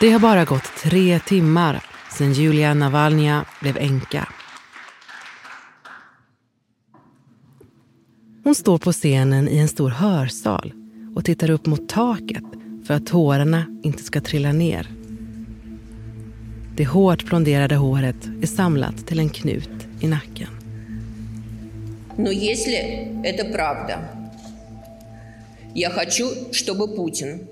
Det har bara gått tre timmar sedan Julia Navalnja blev änka. Hon står på scenen i en stor hörsal och tittar upp mot taket för att tårarna inte ska trilla ner. Det hårt blonderade håret är samlat till en knut i nacken. Но если это правда, я хочу, чтобы Путин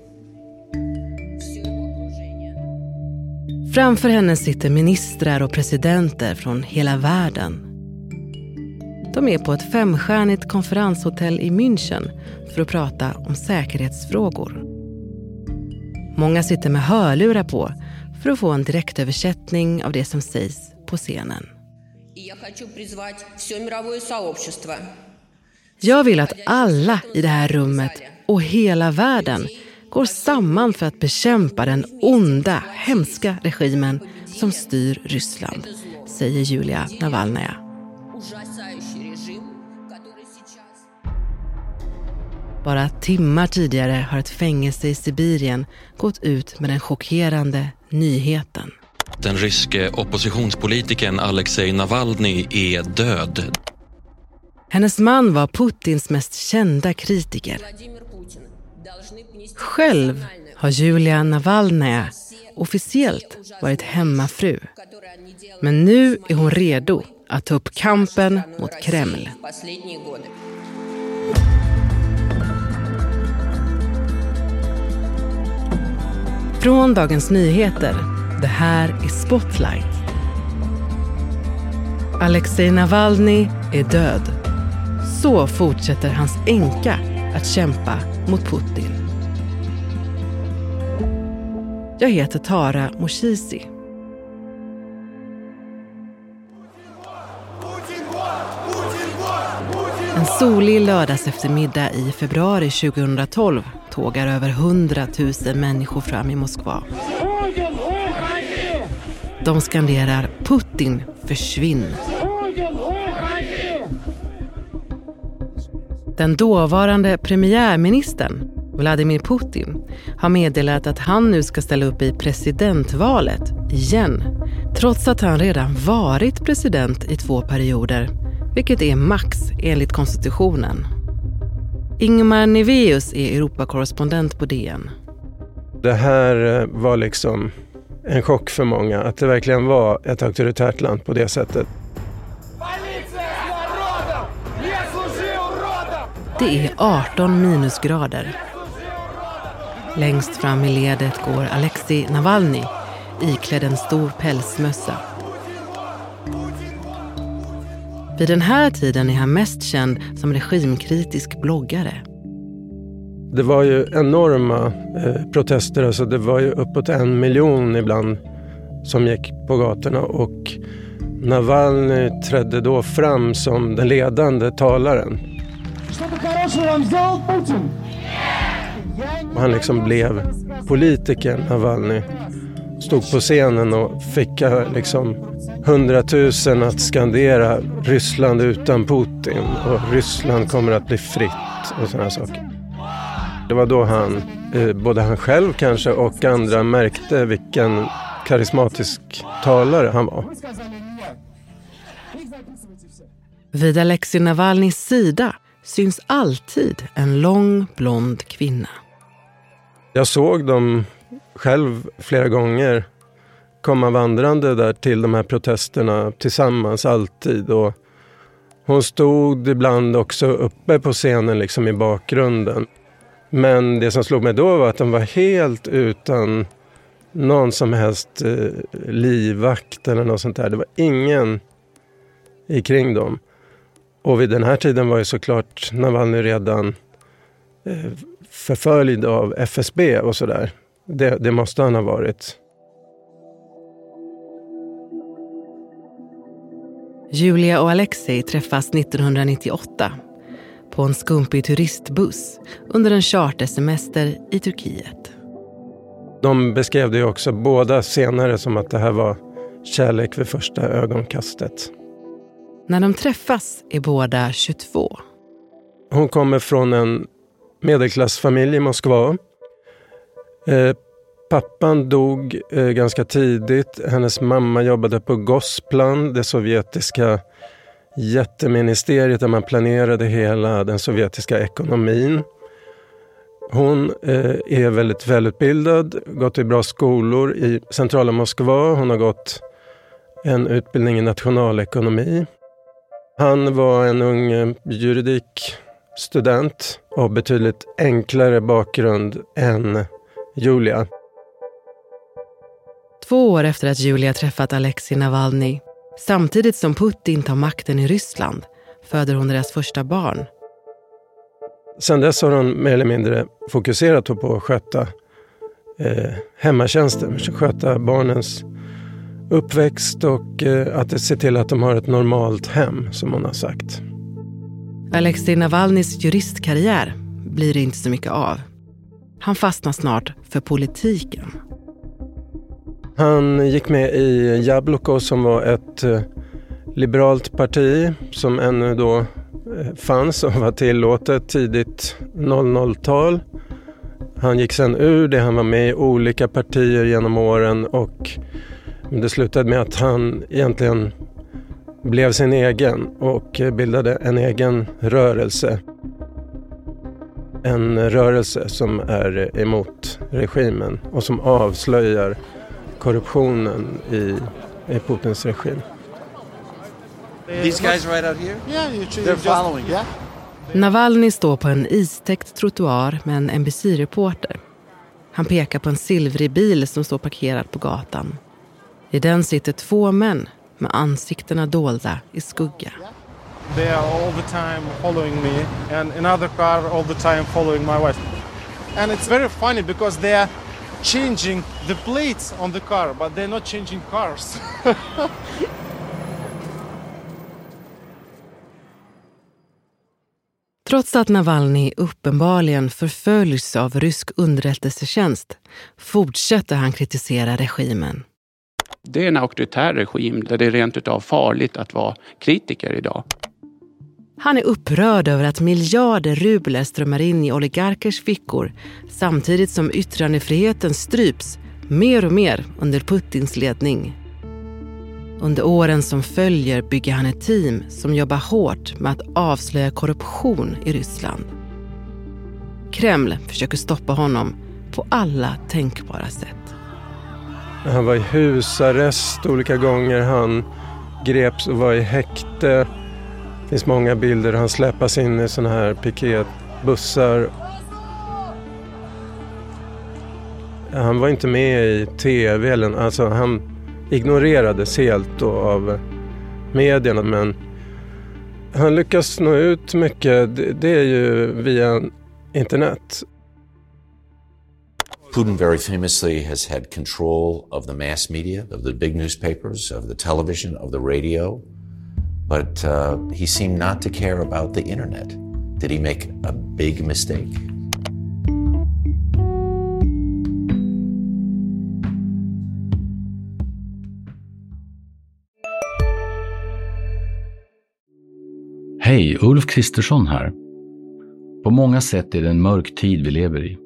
Framför henne sitter ministrar och presidenter från hela världen. De är på ett femstjärnigt konferenshotell i München för att prata om säkerhetsfrågor. Många sitter med hörlurar på för att få en direktöversättning av det som sägs på scenen. Jag vill att alla i det här rummet och hela världen går samman för att bekämpa den onda, hemska regimen som styr Ryssland, säger Julia Navalnaja. Bara timmar tidigare har ett fängelse i Sibirien gått ut med den chockerande nyheten. Den ryske oppositionspolitikern Alexej Navalny är död. Hennes man var Putins mest kända kritiker. Själv har Julia Navalnaja officiellt varit hemmafru. Men nu är hon redo att ta upp kampen mot Kreml. Från Dagens Nyheter. Det här är Spotlight. Alexej Navalny är död. Så fortsätter hans änka att kämpa mot Putin. Jag heter Tara Moshizi. En solig lördags eftermiddag i februari 2012 tågar över 100 000 människor fram i Moskva. De skanderar Putin, försvinn. Den dåvarande premiärministern Vladimir Putin har meddelat att han nu ska ställa upp i presidentvalet igen trots att han redan varit president i två perioder, vilket är max enligt konstitutionen. Ingmar Neveus är Europakorrespondent på DN. Det här eh, var liksom en chock för många, att det verkligen var ett auktoritärt land på det sättet. Det är 18 minusgrader. Längst fram i ledet går Alexei Navalny iklädd en stor pälsmössa. Vid den här tiden är han mest känd som regimkritisk bloggare. Det var ju enorma eh, protester, alltså det var ju uppåt en miljon ibland som gick på gatorna och Navalny trädde då fram som den ledande talaren. Och han liksom blev politiker, Navalny. Stod på scenen och fick eh, liksom hundratusen att skandera Ryssland utan Putin och Ryssland kommer att bli fritt och sådana saker. Det var då han, eh, både han själv kanske och andra märkte vilken karismatisk talare han var. Vid Alexej Navalnys sida syns alltid en lång blond kvinna. Jag såg dem själv flera gånger komma vandrande där till de här protesterna tillsammans alltid. Och hon stod ibland också uppe på scenen liksom i bakgrunden. Men det som slog mig då var att de var helt utan någon som helst eh, livvakt eller något sånt där. Det var ingen kring dem. Och vid den här tiden var ju såklart Navalny redan eh, förföljd av FSB och sådär. Det, det måste han ha varit. Julia och Alexei träffas 1998 på en skumpig turistbuss under en chartersemester i Turkiet. De beskrev det också båda senare som att det här var kärlek vid första ögonkastet. När de träffas är båda 22. Hon kommer från en medelklassfamilj i Moskva. Eh, Pappan dog eh, ganska tidigt. Hennes mamma jobbade på Gosplan, det sovjetiska jätteministeriet där man planerade hela den sovjetiska ekonomin. Hon eh, är väldigt välutbildad, gått i bra skolor i centrala Moskva. Hon har gått en utbildning i nationalekonomi. Han var en ung eh, juridikstudent av betydligt enklare bakgrund än Julia. Två år efter att Julia träffat Alexei Navalny, samtidigt som Putin tar makten i Ryssland, föder hon deras första barn. Sen dess har hon mer eller mindre fokuserat på att sköta eh, hemmatjänsten, sköta barnens uppväxt och eh, att se till att de har ett normalt hem, som hon har sagt. Alexej Navalnys juristkarriär blir det inte så mycket av. Han fastnar snart för politiken. Han gick med i Jabloko som var ett eh, liberalt parti som ännu då eh, fanns och var tillåtet tidigt 00-tal. Han gick sen ur det, han var med i olika partier genom åren och det slutade med att han egentligen blev sin egen och bildade en egen rörelse. En rörelse som är emot regimen och som avslöjar korruptionen i, i Putins regim. These guys right out here? Yeah, They're following. Yeah. Navalny står på en istäckt trottoar med en NBC-reporter. Han pekar på en silvrig bil som står parkerad på gatan. I den sitter två män med ansiktena dolda i skugga. They are all the time following me, and another car all the time following my wife. And it's very funny because they are changing the plates on the car, but they're not changing cars. Trots att Navalny uppenbarligen förföljs av rysk underrättelsetjänst fortsätter han kritisera regimen. Det är en auktoritär regim där det är rent utav farligt att vara kritiker idag. Han är upprörd över att miljarder rubler strömmar in i oligarkers fickor samtidigt som yttrandefriheten stryps mer och mer under Putins ledning. Under åren som följer bygger han ett team som jobbar hårt med att avslöja korruption i Ryssland. Kreml försöker stoppa honom på alla tänkbara sätt. Han var i husarrest olika gånger. Han greps och var i häkte. Det finns många bilder. Han släpas in i sådana här piketbussar. Han var inte med i tv. Eller, alltså han ignorerades helt då av medierna. Men han lyckas nå ut mycket. Det, det är ju via internet. Putin very famously has had control of the mass media, of the big newspapers, of the television, of the radio. But uh, he seemed not to care about the internet. Did he make a big mistake? Hej, Ulf Kristersson här. På många sätt är det en mörk tid vi lever i.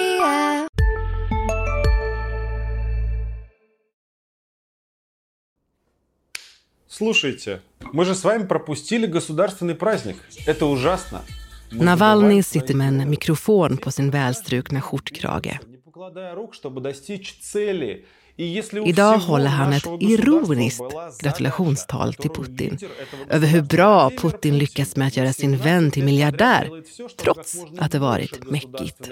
Слушайте, мы же с вами пропустили государственный праздник. Это ужасно. Мы sitter свои med en цели. mikrofon på sin välstrukna skjortkrage. Не покладая рук, чтобы достичь цели. Idag håller han ett ironiskt gratulationstal till Putin över hur bra Putin lyckats med att göra sin vän till miljardär trots att det varit mäckigt.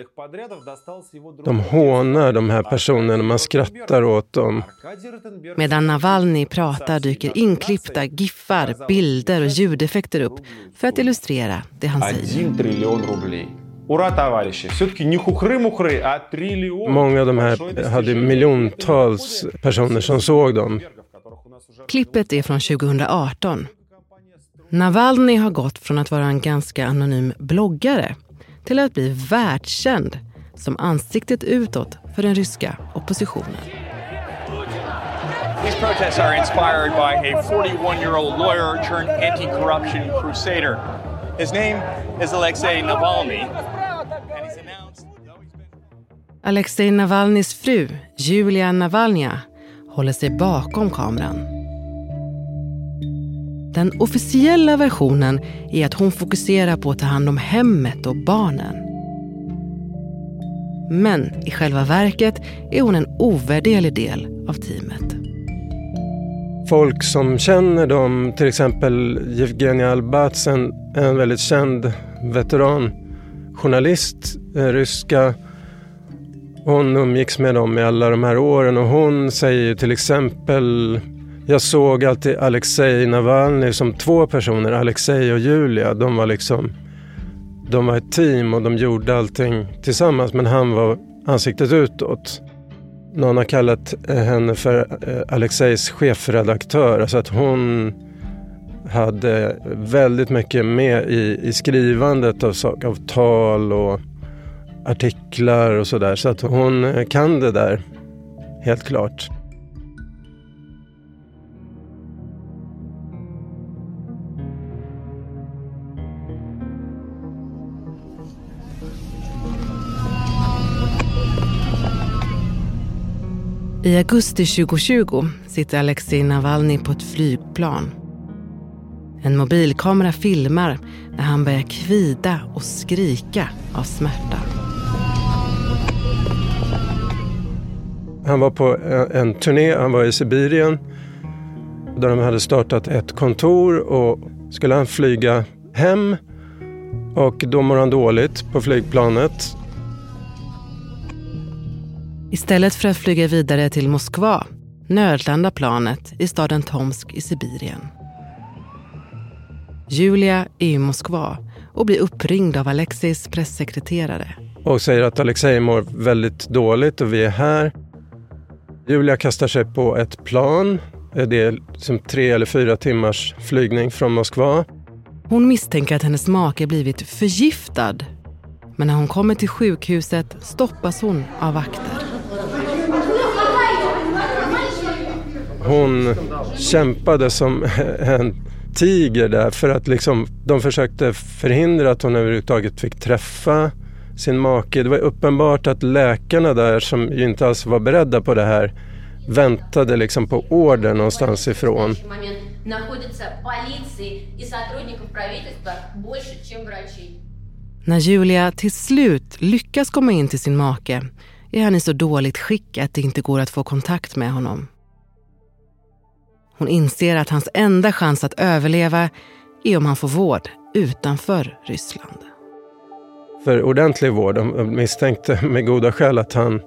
De hånar de här personerna, man skrattar åt dem. Medan Navalny pratar dyker inklippta giffar, bilder och ljudeffekter upp för att illustrera det han säger. Один триллион рублей. Ура, товарищи! Все-таки не хухры-мухры, а триллион. Många av de här hade miljontals personer som såg dem. Klippet är från 2018. Navalny har gått från att vara en ganska anonym bloggare till att bli världskänd som ansiktet utåt för den ryska oppositionen. These protests are inspired by a 41-year-old lawyer turned anti-corruption crusader. His name is Alexei Navalny. Alexei Navalnys fru, Julia Navalnya, håller sig bakom kameran. Den officiella versionen är att hon fokuserar på att ta hand om hemmet och barnen. Men i själva verket är hon en ovärderlig del av teamet. Folk som känner dem, till exempel Evgenij Albats, en, väldigt känd veteranjournalist, eh, ryska. Hon umgicks med dem i alla de här åren och hon säger till exempel jag såg alltid Alexej Navalny som två personer, Alexej och Julia. De var liksom de var ett team och de gjorde allting tillsammans men han var ansiktet utåt. Någon har kallat eh, henne för eh, Alexejs chefredaktör. Alltså att hon hade väldigt mycket med i, i skrivandet av, av tal och artiklar och sådär. Så att hon eh, kan det där, helt klart. I augusti 2020 sitter Alexej Navalny på ett flygplan. En mobilkamera filmar när han börjar kvida och skrika av smärta. Han var på en turné, han var i Sibirien där de hade startat ett kontor och skulle han flyga hem och då mår han dåligt på flygplanet Istället för att flyga vidare till Moskva nödlandar planet i staden Tomsk i Sibirien. Julia är i Moskva och blir uppringd av Alexejs pressekreterare. Och säger att Alexej mår väldigt dåligt och vi är här. Julia kastar sig på ett plan. Det är som tre eller fyra timmars flygning från Moskva. Hon misstänker att hennes make blivit förgiftad. Men när hon kommer till sjukhuset stoppas hon av vakter. Hon kämpade som en tiger där för att liksom, de försökte förhindra att hon överhuvudtaget fick träffa sin make. Det var uppenbart att läkarna där som ju inte alls var beredda på det här väntade liksom på order någonstans ifrån. När Julia till slut lyckas komma in till sin make är han i så dåligt skick att det inte går att få kontakt med honom. Hon inser att hans enda chans att överleva är om han får vård utanför Ryssland. För ordentlig vård. De misstänkte med goda skäl att, han,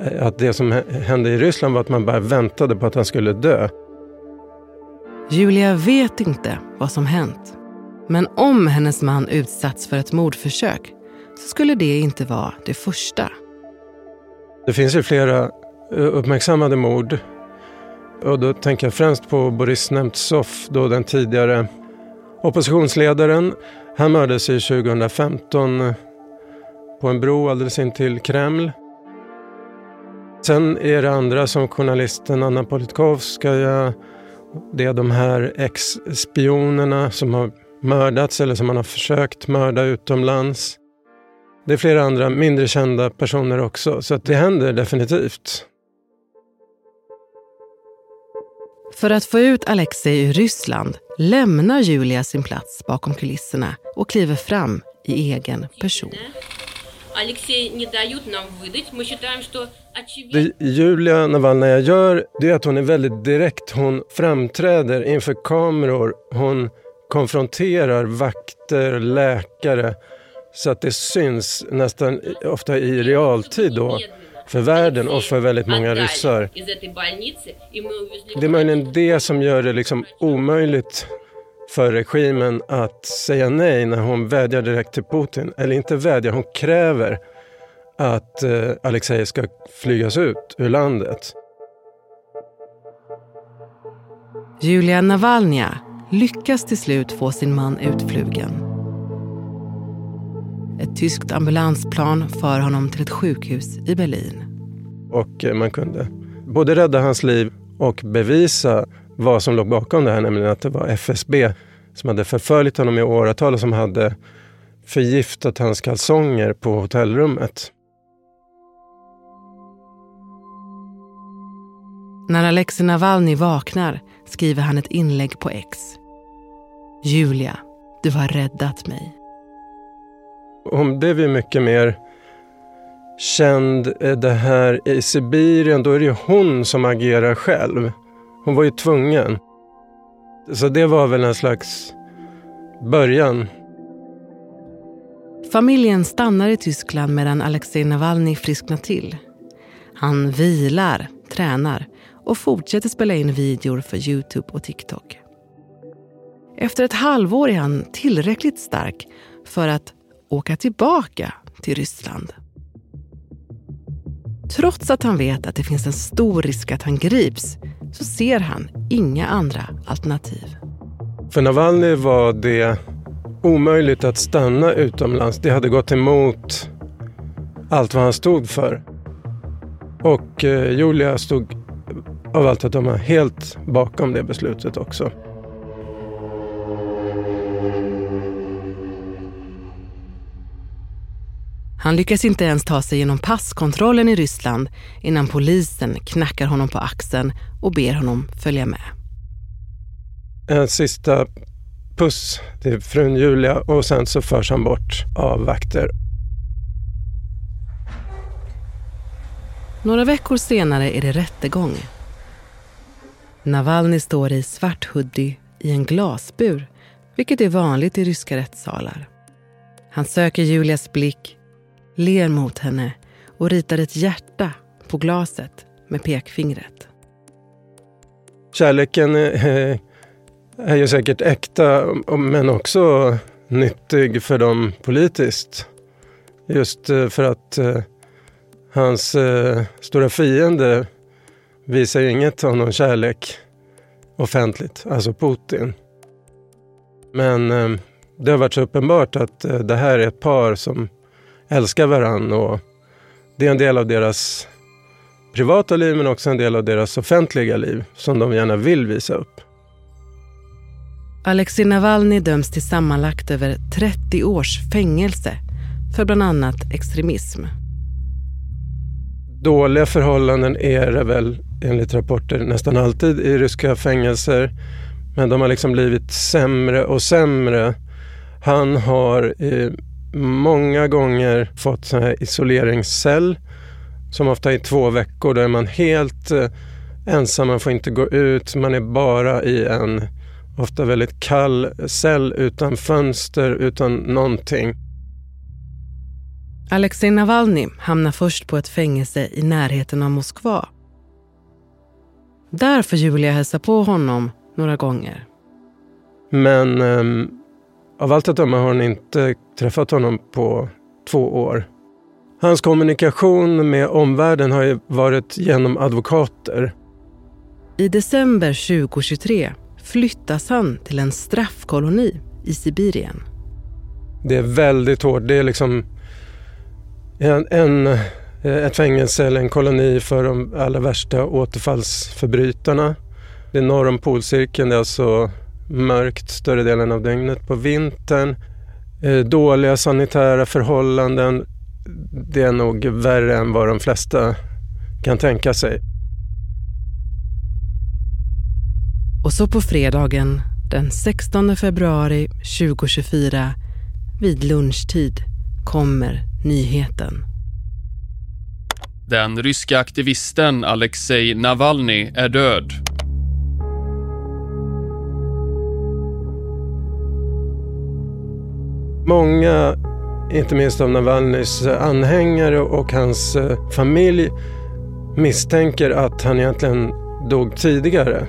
eh, att det som hände i Ryssland var att man bara väntade på att han skulle dö. Julia vet inte vad som hänt. Men om hennes man utsatts för ett mordförsök så skulle det inte vara det första. Det finns ju flera eh, uppmärksammade mord och då tänker jag främst på Boris Nemtsov, då den tidigare oppositionsledaren. Han mördades i 2015 på en bro alldeles intill Kreml. Sen är det andra som journalisten Anna Politkovskaja. Det är de här ex-spionerna som har mördats eller som man har försökt mörda utomlands. Det är flera andra mindre kända personer också, så att det händer definitivt. För att få ut Alexej ur Ryssland lämnar Julia sin plats bakom kulisserna och kliver fram i egen person. Det Julia Navalnaja gör det är att hon är väldigt direkt. Hon framträder inför kameror. Hon konfronterar vakter, läkare så att det syns nästan ofta i realtid då för världen och för väldigt många ryssar. Det är möjligen det som gör det liksom omöjligt för regimen att säga nej när hon vädjar direkt till Putin. Eller inte vädjar, hon kräver att eh, Alexej ska flygas ut ur landet. Julia Navalnya lyckas till slut få sin man utflugen. Ett tyskt ambulansplan för honom till ett sjukhus i Berlin. Och eh, man kunde både rädda hans liv och bevisa vad som låg bakom det här, nämligen att det var FSB som hade förföljt honom i åratal och som hade förgiftat hans kalsonger på hotellrummet. När Alexej Navalny vaknar skriver han ett inlägg på X. Julia, du har räddat mig. Hon blev ju mycket mer känd eh, det här i Sibirien. Då är det ju hon som agerar själv. Hon var ju tvungen. Så det var väl en slags början. Familjen stannar i Tyskland medan Alexej Navalny frisknar till. Han vilar, tränar och fortsätter spela in videor för Youtube och TikTok. Efter ett halvår är han tillräckligt stark för att åka tillbaka till Ryssland. Trots att han vet att det finns en stor risk att han grips så ser han inga andra alternativ. För Navalny var det omöjligt att stanna utomlands. Det hade gått emot allt vad han stod för. Och eh, Julia stod av allt att döma helt bakom det beslutet också. Han lyckas inte ens ta sig genom passkontrollen i Ryssland innan polisen knackar honom på axeln och ber honom följa med. En sista puss till frun Julia och sen så förs han bort av vakter. Några veckor senare är det rättegång. Navalny står i svart hoodie i en glasbur, vilket är vanligt i ryska rättssalar. Han söker Julias blick, ler mot henne och ritar ett hjärta på glaset med pekfingret. Kärleken är, är ju säkert äkta, men också nyttig för dem politiskt. Just eh, för att eh, hans stora fiende visar inget av någon kärlek offentligt, alltså Putin. Men det har varit så uppenbart att det här är ett par som älskar varandra och det är en del av deras privata liv men också en del av deras offentliga liv som de gärna vill visa upp. Alexej Navalny döms till sammanlagt över 30 års fängelse för bland annat extremism. Dåliga förhållanden är det väl enligt rapporter nästan alltid i ryska fängelser. Men de har liksom blivit sämre och sämre. Han har eh, många gånger fått sån här isoleringscell som ofta är två veckor. Då är man helt eh, ensam, man får inte gå ut, man är bara i en ofta väldigt kall cell utan fönster, utan någonting. Alexej Navalny hamnar först på ett fängelse i närheten av Moskva. Där får Julia hälsa på honom några gånger. Men um, av allt att döma har hon inte träffat honom på två år. Hans kommunikation med omvärlden har ju varit genom advokater. I december 2023 flyttas han till en straffkoloni i Sibirien. Det är väldigt hårt. Det är liksom en, en, ett fängelse eller en koloni för de allra värsta återfallsförbrytarna. Det är norr om polcirkeln. Det är alltså mörkt större delen av dygnet på vintern. Eh, dåliga sanitära förhållanden. Det är nog värre än vad de flesta kan tänka sig. Och så på fredagen den 16 februari 2024 vid lunchtid kommer nyheten. Den ryska aktivisten Alexej Navalny är död. Många, inte minst av Navalnys anhängare och hans eh, familj, misstänker att han egentligen dog tidigare.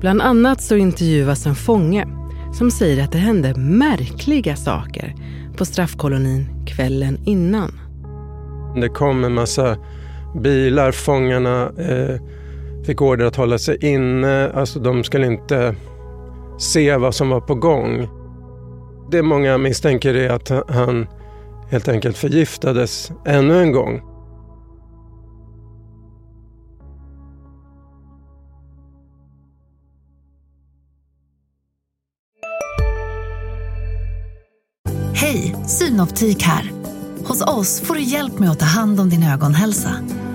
Bland annat så intervjuas en fånge som säger att det hände märkliga saker på straffkolonin kvällen innan. Det kom en massa bilar, fångarna eh, fick order att hålla sig inne. Alltså de skulle inte se vad som var på gång. Det många misstänker är att han helt enkelt förgiftades ännu en gång. Hej, Synoptik här. Hos oss får du hjälp med att ta hand om din ögonhälsa.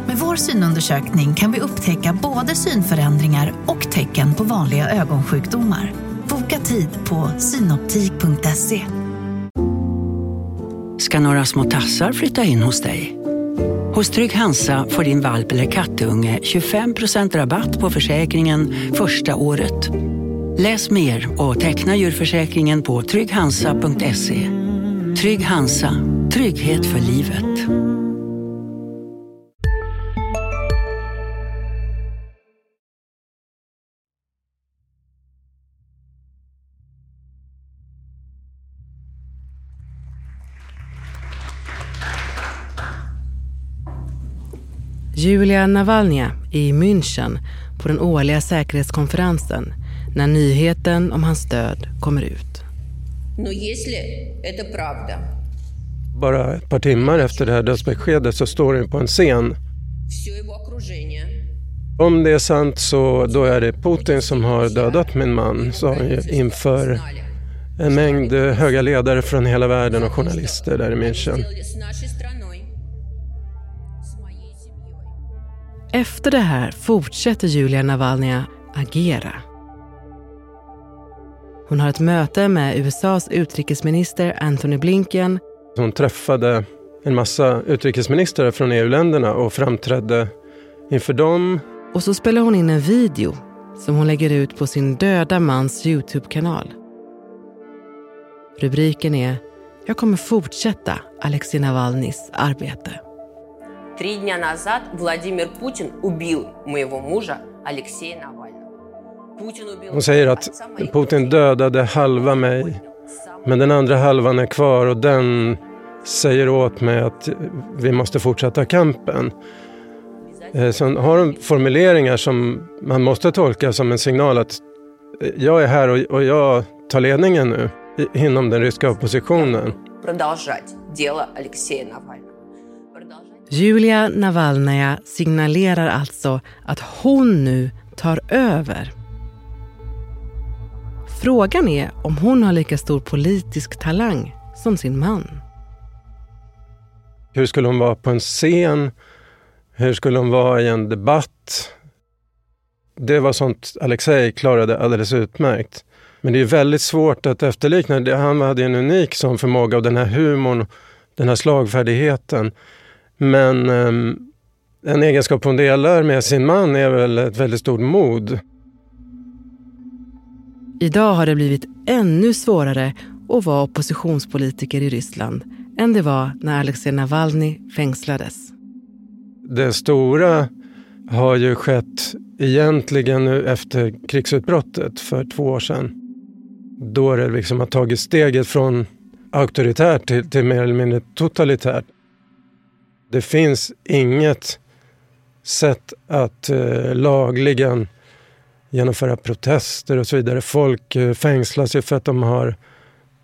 Med vår synundersökning kan vi upptäcka både synförändringar och tecken på vanliga ögonsjukdomar. Boka tid på synoptik.se. Ska några små tassar flytta in hos dig? Hos Trygg Hansa får din valp eller kattunge 25% rabatt på försäkringen första året. Läs mer och teckna djurförsäkringen på trygghansa.se. Trygg Hansa, trygghet för livet. Julia Navalny i München på den årliga säkerhetskonferensen när nyheten om hans död kommer ut. Bara ett par timmar efter det här dödsbeskedet så står hon på en scen. Om det är sant så då är det Putin som har dödat min man, sa ju inför en mängd höga ledare från hela världen och journalister där i München. Efter det här fortsätter Julia Navalny agera. Hon har ett möte med USAs utrikesminister Antony Blinken. Hon träffade en massa utrikesministrar från EU-länderna och framträdde inför dem. Och så spelar hon in en video som hon lägger ut på sin döda mans Youtube-kanal. Rubriken är “Jag kommer fortsätta Alexei Navalnys arbete”. Три дня назад Владимир Путин убил моего мужа Алексея Навального. Hon säger att Putin dödade halva mig, men den andra halvan är kvar och den säger åt mig att vi måste fortsätta kampen. Eh, så hon har formuleringar som man måste tolka som en signal att jag är här och jag tar ledningen nu inom den ryska oppositionen. Julia Navalnaja signalerar alltså att hon nu tar över. Frågan är om hon har lika stor politisk talang som sin man. Hur skulle hon vara på en scen? Hur skulle hon vara i en debatt? Det var sånt Alexei klarade alldeles utmärkt. Men det är väldigt svårt att efterlikna. Han hade en unik sån förmåga och den här humorn, den här slagfärdigheten. Men um, en egenskap hon delar med sin man är väl ett väldigt stort mod. Idag har det blivit ännu svårare att vara oppositionspolitiker i Ryssland än det var när Alexej Navalny fängslades. Det stora har ju skett egentligen nu efter krigsutbrottet för två år sedan. Då det liksom har tagit steget från auktoritärt till, till mer eller mindre totalitärt. Det finns inget sätt att eh, lagligen genomföra protester och så vidare. Folk eh, fängslas ju för att de har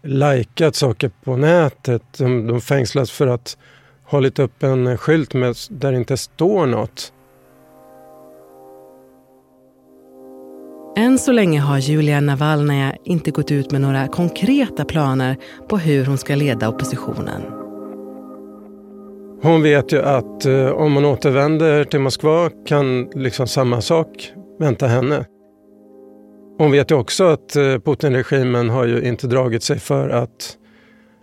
likat saker på nätet. De, de fängslas för att ha hållit upp en skylt med, där det inte står något. Än så länge har Julia Navalnaja inte gått ut med några konkreta planer på hur hon ska leda oppositionen. Hon vet ju att eh, om hon återvänder till Moskva kan liksom samma sak vänta henne. Hon vet ju också att eh, Putin-regimen har ju inte dragit sig för att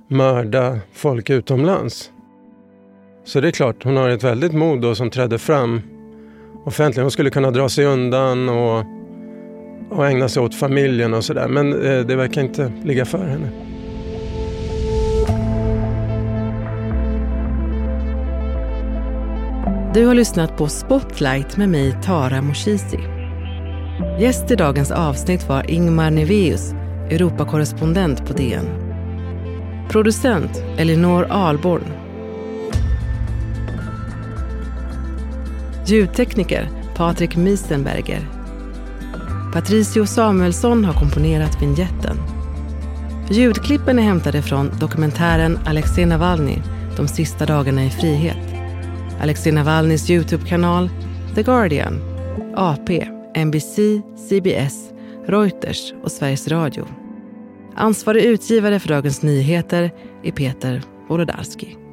mörda folk utomlands. Så det är klart, hon har ett väldigt mod då som trädde fram offentligt. Hon skulle kunna dra sig undan och, och ägna sig åt familjen och sådär. Men eh, det verkar inte ligga för henne. Du har lyssnat på Spotlight med mig, Tara Moshizi. Gäst i dagens avsnitt var Ingmar Neveus, Europakorrespondent på DN. Producent Elinor Alborn. Ljudtekniker Patrik Miesenberger. Patricio Samuelsson har komponerat vignetten. Ljudklippen är hämtade från dokumentären Alexej Navalny, De sista dagarna i frihet. Alexej Navalnys Youtube-kanal The Guardian, AP, NBC, CBS, Reuters och Sveriges Radio. Ansvarig utgivare för Dagens Nyheter är Peter Wolodarski.